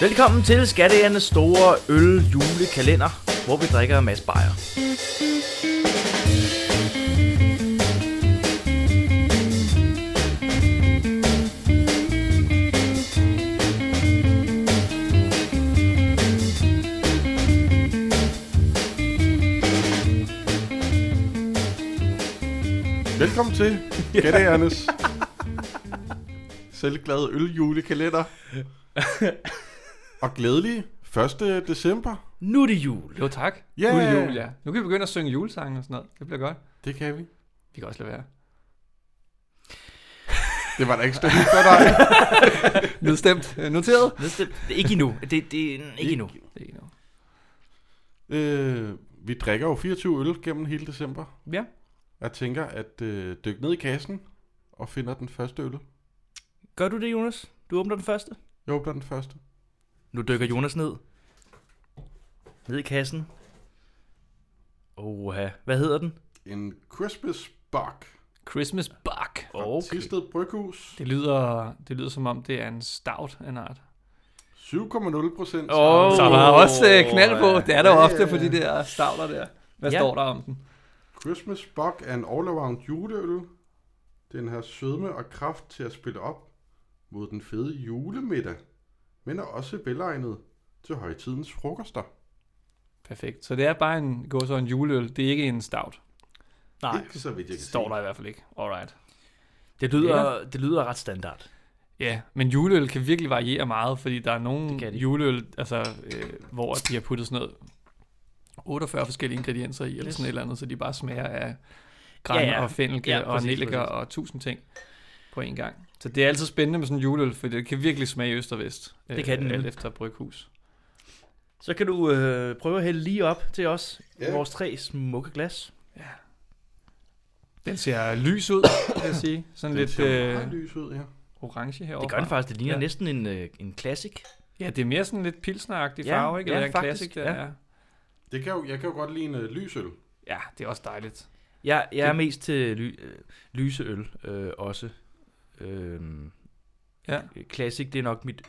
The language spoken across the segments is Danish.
Velkommen til Skattejernes store øl julekalender, hvor vi drikker en masse bajer. Velkommen til Gættejernes selvglade øljulekalender. Og glædelig 1. december. Nu er det jul. Jo tak. Ja. Nu er det jul, ja. Nu kan vi begynde at synge julesange og sådan noget. Det bliver godt. Det kan vi. Vi kan også lade være. Det var da ikke stemning for dig. Nedstemt. Noteret. Nedstemt. Ikke endnu. Det, det ikke endnu. Det er ikke noget. øh, vi drikker jo 24 øl gennem hele december. Ja. Jeg tænker at øh, dykke ned i kassen og finder den første øl. Gør du det, Jonas? Du åbner den første. Jeg åbner den første. Nu dykker Jonas ned. Ned i kassen. Oha. Hvad hedder den? En Christmas Buck. Christmas Buck. Okay. Tisted Bryghus. Det lyder, det lyder som om, det er en stout af en art. 7,0 procent. Åh. Så der er også øh, knald på. Det er der Ja, ofte på de der stouter der. Hvad Ja. står der om den? Christmas Buck er en all-around juleøl. Den har sødme og kraft til at spille op mod den fede julemiddag, men er også velegnet til højtidens frokoster. Perfekt. Så det er bare en, gå så en juleøl. Det er ikke en stout. Nej, Ikke så vidt jeg kan Står se. der i hvert fald ikke. Alright. det lyder, det lyder ret standard. Ja, men juleøl kan virkelig variere meget, fordi der er Det nogle kan de. juleøl, altså, øh, hvor de har puttet sådan noget 48 forskellige ingredienser i, eller Yes. sådan et eller andet, så de bare smager af gran Ja, ja, ja. ja. og fennelke Ja, ja, og nelliker og tusind ting på en gang. Så det er altid spændende med sådan en juleøl, for det kan virkelig smage øst og vest. Det kan den Alt efter bryghus. Så kan du øh, prøve at hælde lige op til os. Ja. Vores tre smukke glas. Den ser lys ud, vil jeg sige. Sådan Den lidt ser øh, lys ud, ja. orange herovre. Det gør den faktisk. Det ligner ja. Ja. næsten en, øh, en classic. Ja, det er mere sådan lidt pilsneragtig Ja, farve, ikke? ja, Eller en faktisk, classic, der ja. er. Det kan jo, jeg kan jo godt lide en uh, lysøl. Ja, det er også dejligt. Jeg, jeg er Det- mest til ly, øh, lyseøl øh, også. Øh, Ja. Classic, det er nok mit...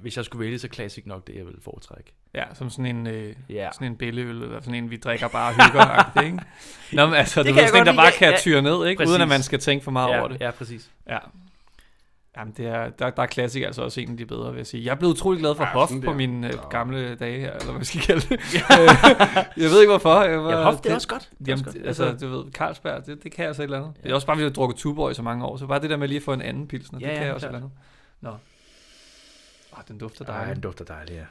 Hvis jeg skulle vælge, så Classic nok det, jeg vil foretrække. Ja, som sådan en... Øh, Ja. Sådan en bælleøl, eller sådan en, vi drikker bare og hygger ikke? Nå, men altså, Det du ved, sådan en, der bare kan Ja, tyre ned, ikke? præcis. Uden at man skal tænke for meget ja, over det. Ja, præcis. Ja. Jamen, det er, der, der er Classic altså også en af de bedre, vil jeg sige. Jeg er blevet utrolig glad for Ja, Hof på mine øh, Ja. gamle dage her, eller hvad man skal kalde det. Jeg ved ikke hvorfor. Jeg var, Ja, Hof, det er også godt. Det Jamen, også godt. altså, du ved, Carlsberg, det, det kan altså et eller andet. Det er også bare, vi har drukket Tuborg i så mange år, så bare det der med lige at få en anden pilsner, Ja, det ja, kan jeg også et eller andet. Nå. Åh, den dufter Ej, dejligt. den dufter dejligt, ja.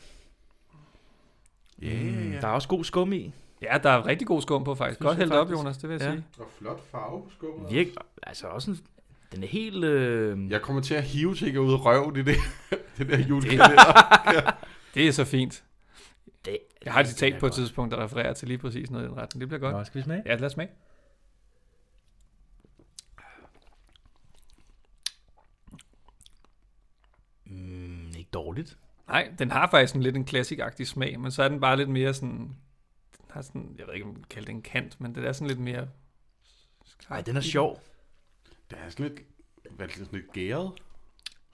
Ja, Mm, ja, Der er også god skum i. Ja, der er rigtig god skum på faktisk. Synes Godt jeg hældt op. Jonas, det vil jeg Ja. sige. Og flot farve på skummet. Virk, altså også en, den er helt... Øh, Jeg kommer til at hive til ud af røven i det, det der julekalender. Det er så fint. det, Jeg har et det citat på et godt. tidspunkt, der refererer til lige præcis noget i den retning. Det bliver godt. Nå, skal vi smage? Ja, lad os smage. Mm, ikke dårligt. Nej, den har faktisk en lidt en klassik-agtig smag, men så er den bare lidt mere sådan... Den har sådan, jeg ved ikke, om man kan kalde det en kant, men det er sådan lidt mere... Nej, den er sjov. Det er sådan lidt, hvad er det, sådan lidt gæret.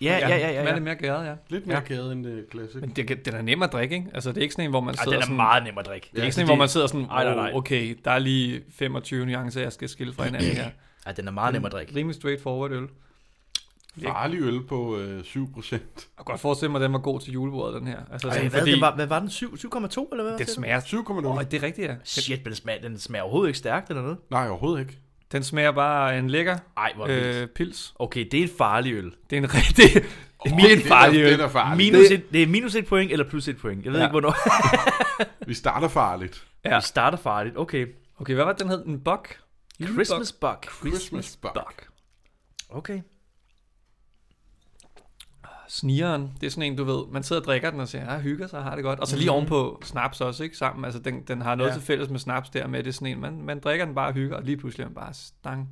Ja, ja, ja, ja. Er ja. lidt mere gæret, ja. Lidt mere Ja. gæret end uh, classic. Men det, den er nem at drikke, ikke? Altså, det er ikke sådan en, hvor man Ej, sidder den er sådan... meget nem at drikke. Det er ikke altså, sådan en, det- hvor man sidder sådan, Ej, nej, nej. oh, okay, der er lige 25 nuancer, jeg skal skille fra hinanden her. Ej, den er meget nem at drikke. Rimelig straightforward øl. Farlig øl på uh, 7%. Jeg kan godt forestille mig, at den var god til julebordet, den her. Altså, Ej, sådan, hvad, fordi den var, hvad var den? 7, 7,2 eller hvad? den smager... 7,0. Åh, det er rigtigt, ja. Den, Shit, men den smager, den smager overhovedet ikke stærkt eller noget. Nej, overhovedet ikke. Den smager bare af en lækker Ej, hvor vildt. øh, pils. Okay, det er en farlig øl. Det er en rigtig... Oh, det er en farlig øl. det er farligt. Minus Det- et, det er minus et point eller plus et point. Jeg ved Ja. ikke, hvornår. Vi starter farligt. Ja. Vi starter farligt. Okay. Okay, hvad var det, den hed? En buck? Christmas Buck. Christmas Buck. Okay. Snigeren, det er sådan en, du ved, man sidder og drikker den og siger, ja, hygger sig har det godt. Og så lige Mhm. ovenpå snaps også, ikke? Sammen, altså den, den har noget Ja. til fælles med snaps der med, det er sådan en, man, man drikker den bare og hygger, og lige pludselig er man bare stang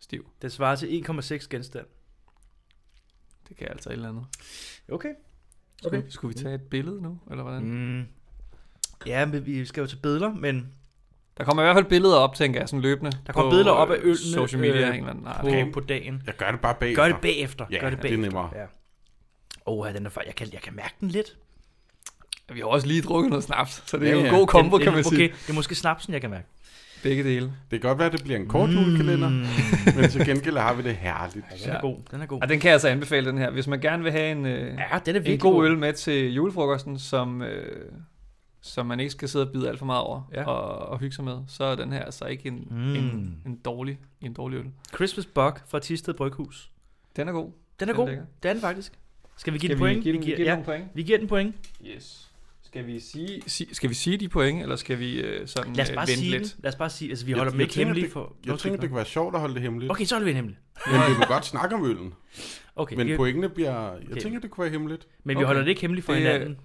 stiv. Det svarer til 1,6 genstand. Det kan altså et eller andet. Okay. Skulle, okay. skulle vi tage et billede nu, eller hvordan? Mm. Mm. Ja, men vi skal jo til billeder, men Der kommer i hvert fald billeder op, tænker jeg, sådan løbende. Der kommer billeder op af øh, ølene, Social media øh, en eller anden art. på, Okay. på dagen. Jeg gør det bare bagefter. Gør det bagefter. Ja, Gør det det er bagefter. nemmere. Ja. Åh, den er fa- jeg kan, jeg kan mærke den lidt. Vi har også lige drukket noget snaps, så det er Ja, jo en ja. god kombo, det, kan man okay, sige. det er måske snapsen, jeg kan mærke. Begge dele. Det kan godt være, at det bliver en kort julekalender, men til gengæld har vi det herligt. Den er god. Den er god. Og den kan jeg altså anbefale, den her. Hvis man gerne vil have en, øh, Ja, den er virkelig en god øl med til julefrokosten, som, øh, som man ikke skal sidde og bide alt for meget over Ja. og, og hygge sig med, så er den her altså ikke en, Mm. mm. en, en, dårlig, en dårlig øl. Christmas Buck fra Tisted Bryghus. Den er god. Den er Den god. lækker. Det er den faktisk. Skal vi give Skal den point? vi give den, vi, giver, give den ja, nogle point? vi giver den point. Yes. Skal vi sige, sig, skal vi sige de point, eller skal vi øh, sådan Lad os øh, bare vente sige lidt? den. Lad os bare sige, altså vi Jeg- holder dem jeg ikke tænker, hemmelige det- for... Jeg tænker, det kan være sjovt at holde det hemmeligt. Okay, så holder vi den hemmelig. Men vi må godt snakke om øllen. Okay, Men vi, pointene bliver... Jeg Okay. tænker, det kunne være hemmeligt. men vi okay. holder det ikke hemmeligt for Det hinanden.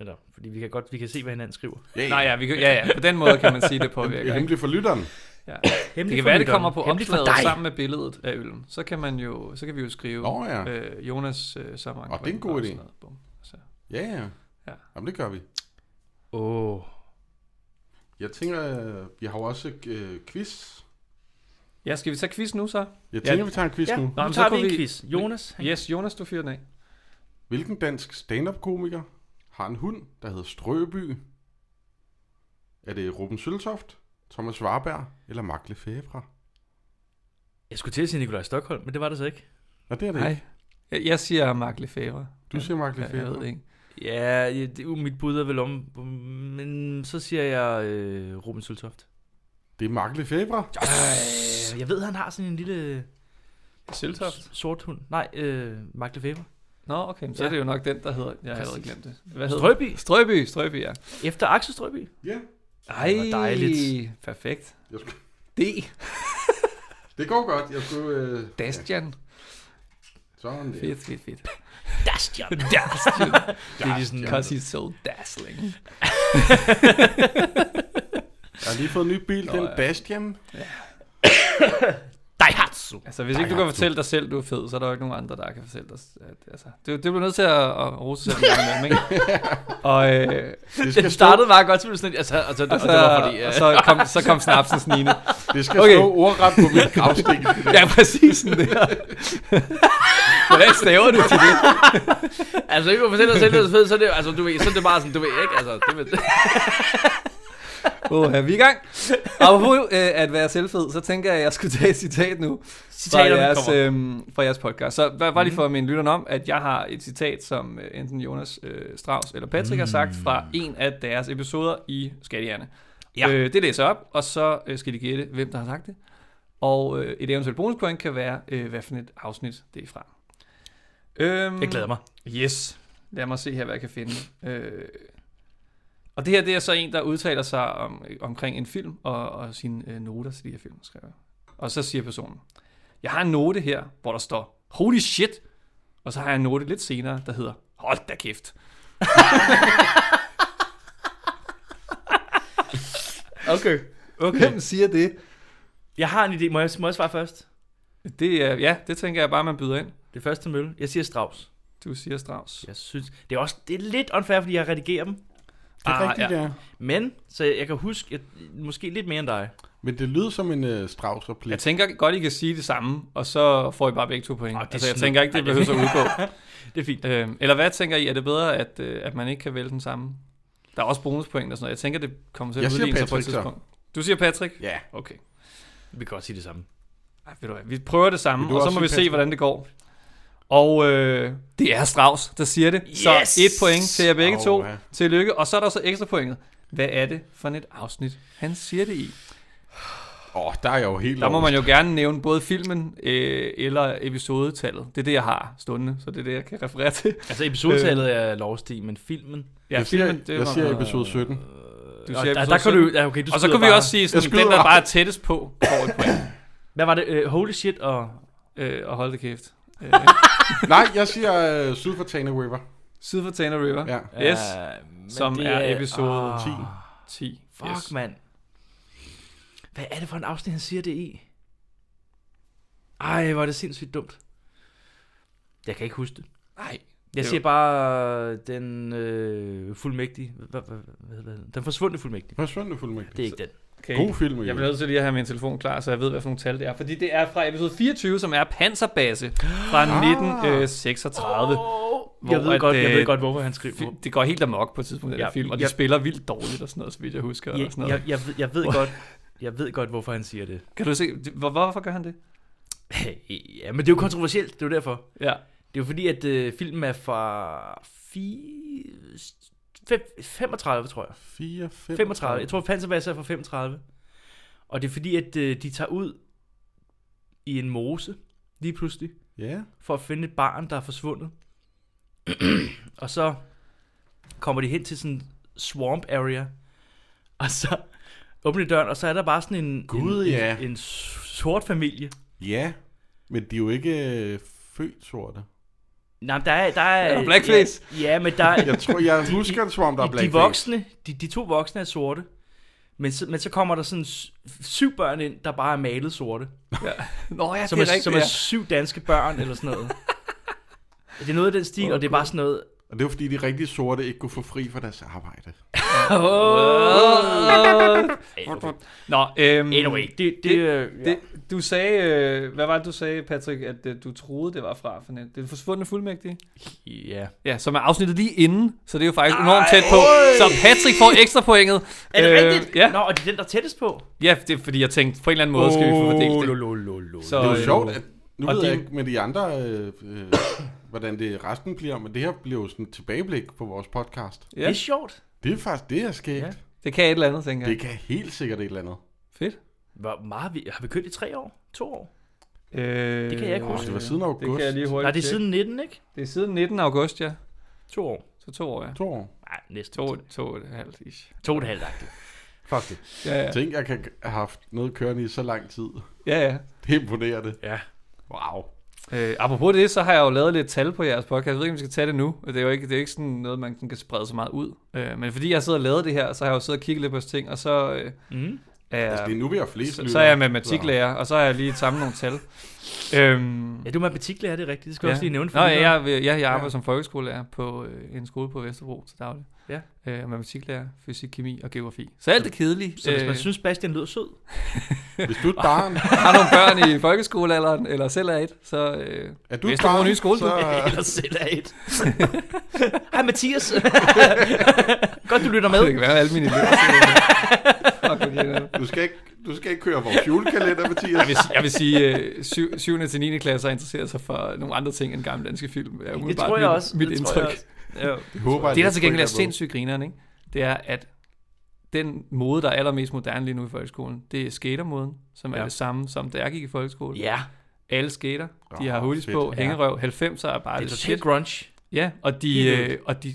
Eller, fordi vi kan godt vi kan se, hvad hinanden skriver. Ja, Nej, ja, vi kan, ja, ja, på den måde kan man sige, det Det påvirker. er ikke? hemmeligt for lytteren. Ja. Hemmeligt Det kan være, det kommer på opslaget sammen med billedet af øllen. Så kan man jo, så kan vi jo skrive Nå ja. øh, Jonas øh, så mange Åh, det er en god og idé. sådan noget. Bum. Så. Ja, ja. Ja. Jamen, det gør vi. Åh. Oh. Jeg tænker, vi har jo også øh, quiz. Ja, skal vi tage quiz nu så? Jeg Ja. tænker, vi tager en quiz Ja, nu. nu men så tager vi kunne en vi- quiz. Jonas, han- Yes, Jonas, du fyrer den af. Hvilken dansk stand-up-komiker har en hund, der hedder Strøby? Er det Ruben Søltoft, Thomas Warberg eller Mark Lefebvre? jeg skulle til at sige Nikolaj Stockholm, men det var det så ikke. Nå, det er det Nej. ikke. Jeg, jeg siger Mark Lefebvre. Du siger Mark Ja, jeg ved Lefebvre. det ikke. Ja, det, er jo mit bud er vel om, men så siger jeg øh, Ruben Søltoft. Det er Mark Lefebvre. Øh, jeg ved, han har sådan en lille Søltoft? sort hund. Nej, øh, Mark Lefebvre. Nå, okay, så Ja. er det jo nok den, der hedder... Jeg allerede glemt det. Hvad hedder Strøby. Strøby, Strøby, ja. Efter Axel Strøby. Ja. Ej, hvor dejligt. Perfekt. Jeg skulle... D. Det går godt. Jeg skulle... Øh... Dastian. Sådan der. Fedt, fedt, fedt. Dastian. Dastian. Det er sådan, Because he's so dazzling. Jeg har lige fået en ny bil, Nå, den ja. Bastian. Daihatsu. Altså, hvis ikke du kan fortælle dig selv, du er fed, så er der jo ikke nogen andre, der kan fortælle dig. At, altså, det, det bliver nødt til at, at rose sig selv ikke? Og, øh, Det Det stå, startede meget godt, som sådan, altså, altså, og, og så, det var fordi... og så, kom, så kom snapsen snigende. det skal Okay. stå ordret på min gravsten. Ja, præcis sådan der. Hvordan staver du til det? Altså, ikke at fortælle dig selv, det er fedt, så er det, altså, du ved, så er det bare sådan, du ved, ikke? Altså, det, Åh, er vi i gang? Apropos øh, at være selvfed, så tænker jeg, at jeg skulle tage et citat nu. fra citaterne jeres, kommer. øhm, fra jeres podcast. Så bare, bare lige for at minde lytterne om, at jeg har et citat, som øh, enten Jonas øh, Strauss eller Patrick mm. har sagt fra en af deres episoder i Skattehjerne. Ja. Øh, det læser jeg op, og så øh, skal de gætte, hvem der har sagt det. Og øh, et eventuelt bonuspoint kan være, øh, hvad for et afsnit det er fra. Øhm, Jeg glæder mig. Yes. Lad mig se her, hvad jeg kan finde. Øh, og det her, det er så en, der udtaler sig om, omkring en film og, og sine øh, noter til de her film, skriver. Og så siger personen, jeg har en note her, hvor der står, holy shit, og så har jeg en note lidt senere, der hedder, hold da kæft. Okay. Okay. Hvem siger det? Jeg har en idé. Må jeg, må jeg svare først? Det er, ja, det tænker jeg bare, man byder ind. Det første mølle. Jeg siger Strauss. Du siger Strauss. Jeg synes, det er også det er lidt unfair, fordi jeg redigerer dem. Det er Ah, rigtigt, ja. ja. Men, så jeg, kan huske, jeg, måske lidt mere end dig. Men det lyder som en uh, strauss replik. Jeg tænker godt, I kan sige det samme, og så får I bare begge to point. Det er altså, jeg tænker ikke, det behøver at udgå. Det er fint. Øhm, eller hvad tænker I? Er det bedre, at, øh, at man ikke kan vælge den samme? Der er også bonuspoint og sådan noget. Jeg tænker, det kommer til at udligne sig på et Patrick, så. tidspunkt. Du siger Patrick? Ja. Okay. Vi kan godt sige det samme. Ej, ved du hvad, vi prøver det samme, og så må vi sige se, Patrick? hvordan det går. Og øh, det er Strauss, der siger det. Yes! Så et point til jer begge Åh, to. ja. Tillykke. Og så er der så ekstra pointet. Hvad er det for et afsnit, han siger det i? Åh, oh, der er jeg jo helt Der må man jo gerne nævne både filmen øh, eller episodetallet. Det er det, jeg har stående, så det er det, jeg kan referere til. Altså, episodetallet er lovstig, men filmen... Ja, jeg siger, filmen, det jeg siger noget- episode 17. Du og siger der, episode der kan du... 17. Ja, okay, du Og så kunne vi også sige, sådan, den der bare. er tættest på, får et point. Hvad var det? Uh, holy shit og... øh, og hold det kæft. Øh, Nej, jeg siger uh, syd for Tana River. Syd for Tana River. Ja. Yes, men som det er episode 10. 10. Fuck, yes. mand. Hvad er det for en afsnit, han siger det i? Ej, hvor er det sindssygt dumt. Jeg kan ikke huske det. Nej. Jeg Jo. siger bare den øh, fuldmægtige. Hvad, hvad, hvad hedder den? Forsvundne fuldmægtige. Forsvundne fuldmægtig. Det er ikke den. Okay. God film, Jeg bliver nødt til lige at have min telefon klar, så jeg ved, hvad for nogle tal det er. Fordi det er fra episode 24, som er Panserbase fra Ah. 1936. Oh, hvor Jeg ved, at, godt, jeg ved øh, godt, hvorfor han skriver. det går helt amok på et tidspunkt, den Ja, film, og de jeg- spiller vildt dårligt og sådan noget, så vidt jeg husker. Jeg, og sådan noget. jeg, jeg, ved, jeg ved godt, jeg ved godt, hvorfor han siger det. Kan du se, hvor, hvorfor gør han det? Ja, men det er jo kontroversielt, det er jo derfor. Ja. Det er jo fordi, at øh, filmen er fra fi, fem, 35, tror jeg. 4, 5, 35. Jeg tror, Panservasser er fra 35. Og det er fordi, at øh, de tager ud i en mose lige pludselig, Ja. for at finde et barn, der er forsvundet. og så kommer de hen til sådan en swamp area, og så åbner de døren, og så er der bare sådan en, Gud, en, ja. en, en sort familie. Ja, men de er jo ikke øh, født sorte. Nej, men der er... Der er, Er der blackface? Ja, ja, men der er... Jeg tror, jeg husker det som om, der er de, de blackface. voksne, de, de to voksne er sorte. Men så, men så kommer der sådan syv børn ind, der bare er malet sorte. ja. Nå ja, som, det er, er rigtigt, som er syv danske børn, eller sådan noget. Det er noget af den stil, og det er bare sådan noget... Og det var fordi, de rigtig sorte ikke kunne få fri for deres arbejde. Oh. Nå, øhm, Anyway, det... det, det- ja. Det, du sagde, øh, hvad var det, du sagde, Patrick, at øh, du troede, det var fra for net? Det er forsvundne fuldmægtige? ja. Ja, som er afsnittet lige inden, så det er jo faktisk enormt tæt på. Så Patrick får ekstra pointet. Er det Øh, rigtigt? Ja. Nå, og det er den, der er tættest på? ja, det er fordi, jeg tænkte, på en eller anden måde skal vi få fordelt det. lo, lo, lo. Så- Det er jo sjovt, at nu ved jeg ikke med de andre, øh, øh, hvordan det resten bliver, men det her bliver jo sådan et tilbageblik på vores podcast. Det er sjovt. Det er faktisk, det er skægt. Ja. Det kan et eller andet, tænker jeg. Det kan helt sikkert et eller andet. Fedt. Hvor meget har vi, har vi kørt i tre år? To år? Øh, Det kan jeg ikke huske. det var siden august. Det kan jeg lige hurtigt Nej, det er siden 19, ikke? Det er siden 19. august, ja. To år. Så to år, ja. To år. Nej, næsten. To, to og et halvt ish. to og et halvt agtigt. Fuck det. Ja, ja. Tænk, jeg kan have haft noget kørende i så lang tid. ja, ja. Det er imponerende. Ja. Wow. Øh, apropos det, så har jeg jo lavet lidt tal på jeres podcast. Jeg ved ikke, om vi skal tage det nu. Det er jo ikke, det er ikke sådan noget, man kan sprede så meget ud. Øh, men fordi jeg sidder og lavet det her, så har jeg jo siddet og kigget lidt på ting, og så øh, Mm. er, Altså, det er nu, vi har flest så, så er jeg matematiklærer, og så har jeg lige samlet nogle tal. Øhm, Ja, du er matematiklærer, det er rigtigt. Det skal jeg Ja. også lige nævne. Nå, ja, jeg, jeg, jeg arbejder Ja. som folkeskolelærer på øh, en skole på Vesterbro til daglig. Ja. Øh, matematiklærer, fysik, kemi og geografi. Så alt det kedelige. Så hvis øh, man synes, Bastian lyder sød, Hvis du er et barn, har nogle børn i folkeskolealderen, eller selv er et, så... Øh, er du et barn, nye skole, så... eller selv er et. Hej Mathias. Godt, du lytter det med. kan være alle mine elever. Du skal ikke, du skal ikke køre vores julekalender, Mathias. Jeg vil, jeg vil sige, øh, 7. 7. til 9. klasse har interesseret sig for nogle andre ting end gamle danske film. Er Det tror jeg mit, også. Mit det indtryk. Tror jeg også. Ja. Jeg håber, Det, der til gengæld er sindssygt grineren, ikke? det er, at den mode, der er allermest moderne lige nu i folkeskolen, det er skatermoden, som er Ja. det samme, som da jeg gik i folkeskole. ja, Alle skater, de Åh, har hoodies fedt. på, Ja. hængerøv, 90'er er bare det er det shit. grunge. Ja, og de, øh, og de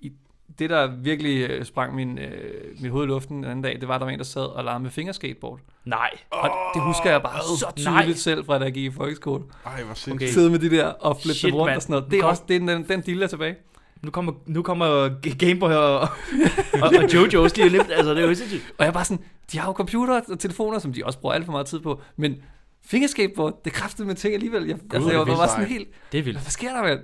i, det, der virkelig øh, sprang min, øh, mit hoved i luften den anden dag, det var, at der var en, der sad og legede med fingerskateboard. Nej. Og det husker jeg bare så Nej. tydeligt selv, fra da jeg gik i folkeskole. Ej, hvor Okay. sindssygt. Sidde med de der og flippe Shit, rundt mand. og sådan noget. Det er Kom. også det er den, den deal er tilbage. Nu kommer, nu kommer Gameboy og, og, og Jojo's lige lidt. Altså, det er jo sindssygt. Og jeg var sådan, de har jo computer og telefoner, som de også bruger alt for meget tid på, men fingerskateboard, det kræftede med ting alligevel. Jeg, altså, det jeg er var bare sådan helt, Det er vildt. hvad sker der, mand?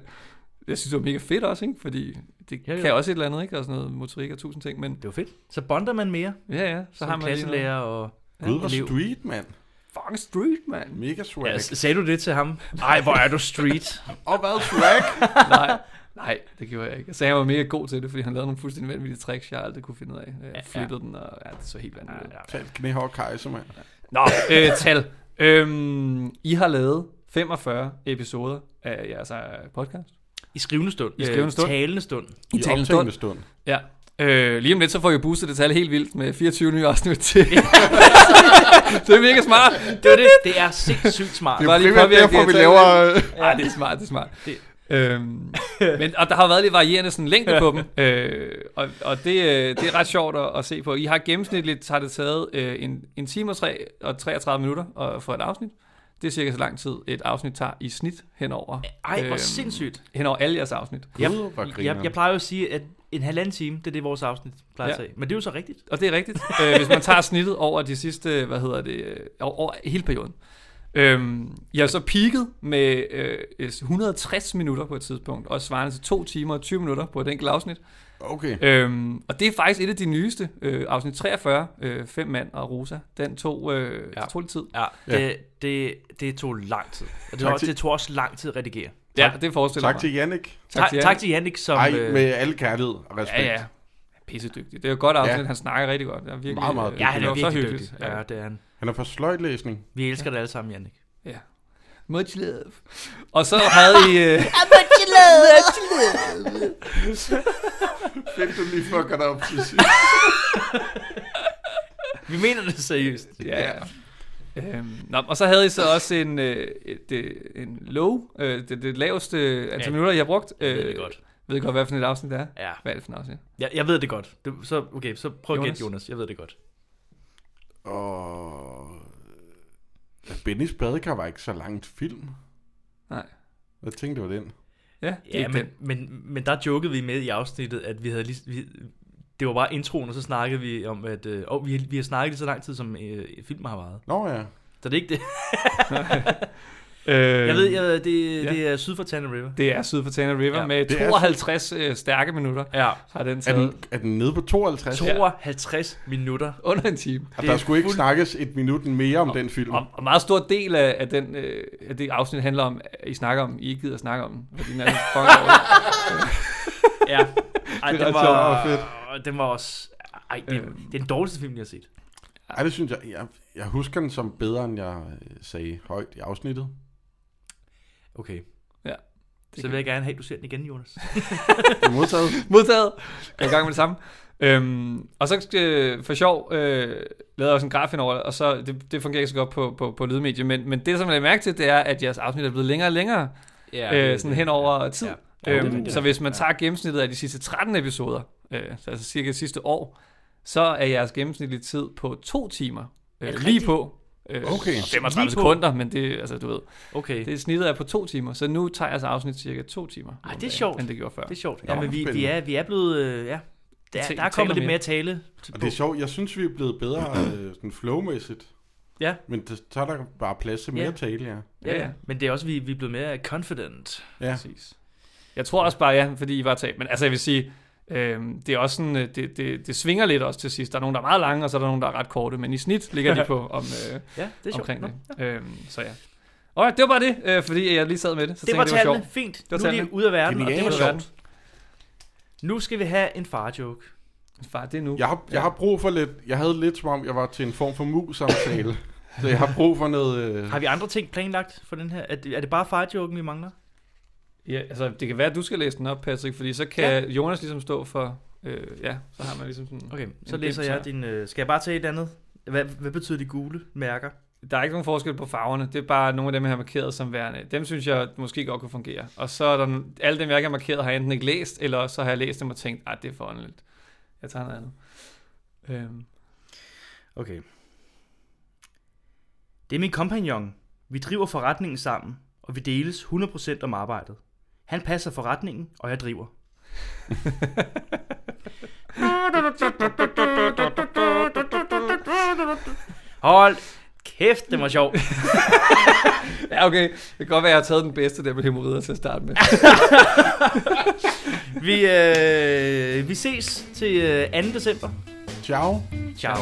Jeg synes, det var mega fedt også, ikke? Fordi det Ja, ja. kan også et eller andet, ikke? Og sådan noget motorik og tusind ting, men Det var fedt. Så bonder man mere. ja, ja, så Så har man klasselærer og... Gud, hvor elev. street, mand. Fucking street, man. Mega swag. Ja, sagde du det til ham? Ej, hvor er du street. Og hvad swag? nej, nej, det gjorde jeg ikke. Jeg sagde, han var mega god til det, fordi han lavede nogle fuldstændig vanvittige tricks, jeg aldrig kunne finde ud af. Jeg Ja, flippede den, og ja, det så helt vanvittigt. ud. Tag et knæhår kejser, mand. Nå, øh, tal. Øhm, I har lavet 45 episoder af jeres øh, podcast. I skrivende stund. I skrivende stund. Øh, talende stund. I I talende optagende stund. Ja. Øh, lige om lidt, så får vi boostet det tal helt vildt med 24 nye afsnit til. det er mega smart. Det var det. Det er sindssygt smart. Det er lige primært derfor, vi laver... Ja, det er smart, det er smart. Det- Øhm, men, og der har været lidt varierende sådan længde på dem, øh, og, og det, øh, det er ret sjovt at, at se på. I har gennemsnitligt har det taget øh, en, en time og, tre, og 33 minutter og, for et afsnit. Det er cirka så lang tid, et afsnit tager i snit henover, Ej, hvor Øhm, sindssygt. henover alle jeres afsnit. Jeg, jeg, jeg plejer jo at sige, at en halvanden time, det er det, vores afsnit plejer at Ja. tage. Men det er jo så rigtigt. Og det er rigtigt. øh, hvis man tager snittet over de sidste, hvad hedder det, øh, over, over hele perioden. Øhm, jeg har så peaked med øh, 160 minutter på et tidspunkt, og svarende til 2 timer og 20 minutter på et enkelt afsnit. Okay. Øhm, og det er faktisk et af de nyeste, øh, afsnit 43, øh, Fem mand og Rosa. Den tog, øh, Ja. tog lidt tid. Ja, Ja. det, det, det tog lang tid. Og det, Tak også, til- det tog også lang tid at redigere. Ja, det forestiller Tak mig. til Jannik. Tak, jer. tak til Jannik, som... Ej, øh, med alle kærlighed og respekt. Ja, ja. Pissedygtig. Det er jo godt afsnit, Ja. han snakker rigtig godt. Det er virkelig, Meget, meget øh, Ja, han det er virkelig dygtig. Ja, det er han. Han er for sløjtlæsning. Vi elsker det alle sammen, Jannik. Ja. Much love. Og så havde I... Øh, Fedt, du lige fucker dig op til sidst. Vi mener det seriøst. ja, ja. Øhm, nå, og så havde I så også en, øh, et, øh, en low, øh, det, det laveste antal Ja. minutter, jeg har brugt. Jeg Øh, ved det godt. Ved I godt, hvad for et afsnit det er? Ja, Hvad er det for et afsnit? jeg, jeg ved det godt. Du, så, okay, så prøv at Jonas? gætte, Jonas. Jeg ved det godt. Og... Bennys badekar var ikke så langt film. Nej. Jeg tænkte, det var den. Ja, det Ja, men, men, men der jokede vi med i afsnittet, at vi havde lige... Vi, det var bare introen, og så snakkede vi om, at øh, oh, vi, vi har snakket lige så lang tid, som øh, filmen har varet. Nå ja. Så det er ikke det. Øh, Jeg ved, jeg, ved, det, ja. det er syd for Tana River. Det er syd for Tana River Ja. ja, med Det er 52 øh, stærke minutter, Ja, har den Er taget den, er den nede på 52? 52 minutter. under en time. Og det der er skulle ikke fuld- snakkes et minut mere om den film. Og, og en meget stor del af, af, den, øh, af det afsnit handler om, at I snakker om, I ikke gider at snakke om den, fordi den er fucking. Ja. Ej, Det er sjovt var, og fedt. den var også... Ej, det, Øhm. det er den dårligste film, jeg har set. Ej, det synes jeg, jeg, jeg husker den som bedre, end jeg øh, sagde højt i afsnittet. Okay. Ja. Så vil jeg gerne have, at du ser den igen, Jonas. Det er modtaget. Modtaget. Er i gang med det samme. Øhm, og så øh, for sjov øh, lavede jeg også en graf ind over det, og så, det, det fungerer ikke så godt på, på, på lydmedie, men, men det som jeg mærke til, det er, at jeres afsnit er blevet længere og længere, Ja, øh, sådan hen over tid. Ja. Ja, Ja, det er øhm, rigtigt. så hvis man Ja. tager gennemsnittet af de sidste 13 episoder, øh, så altså cirka sidste år, så er jeres gennemsnitlige tid på to timer. Er Øh, det lige rigtigt? på. Øh, Okay. og 35 Lige på? sekunder, men det, altså, du ved, Okay. det snittet er på to timer, så nu tager jeres afsnit cirka to timer. Ej, det er sjovt. End det gjorde før. Det er sjovt. Nå, Ja, men vi, vi, er, vi er blevet... Øh, ja, der, der er kommet lidt mere. tale til Og det er sjovt, jeg synes, vi er blevet bedre øh, sådan flowmæssigt. Ja. Men det, så er der bare plads til mere Ja. tale, ja. Ja, ja. Men det er også, vi, vi er blevet mere confident. Ja, Præcis. Jeg tror også bare, ja, fordi I var tabt. Men altså, jeg vil sige, øh, det er også sådan, øh, det, det, det svinger lidt også til sidst. Der er nogen, der er meget lange, og så er der nogen, der er ret korte. Men i snit ligger de på om, øh, Ja, det er sjovt. omkring Nå. det. Øh, så ja. Og det var bare det, øh, fordi jeg lige sad med det. Så Det var tænkte, jeg, det var tallene. sjovt. Fint. var Nu er de ude af verden, og det var sjovt. Nu skal vi have en far-joke. Far, det er nu. jeg har, jeg har brug for lidt, jeg havde lidt som om, jeg var til en form for mus-samtale. så jeg har brug for noget... Øh, Har vi andre ting planlagt for den her? Er det, er det bare far-joken, vi mangler? Ja, altså, det kan være, at du skal læse den op, Patrick, fordi så kan ja. Jonas ligesom stå for... Øh, ja, så har man ligesom sådan... Okay, så læser jeg din... Øh, skal jeg bare tage et andet? Hvad, hvad betyder de gule mærker? Der er ikke nogen forskel på farverne. Det er bare nogle af dem, jeg har markeret som værende. Dem synes jeg måske godt kunne fungere. Og så er der alle dem, jeg ikke har markeret, har jeg enten ikke læst, eller så har jeg læst dem og tænkt, at det er for åndeligt. Jeg tager noget andet. Øhm, Okay. Det er min kompagnon. Vi driver forretningen sammen, og vi deles 100% om arbejdet. Han passer forretningen, og jeg driver. Hold kæft, det var sjovt. ja, okay. Det kan godt være, at jeg har taget den bedste der med hemorrider til at starte med. Vi, øh, vi ses til øh, 2. december. ciao. Ciao.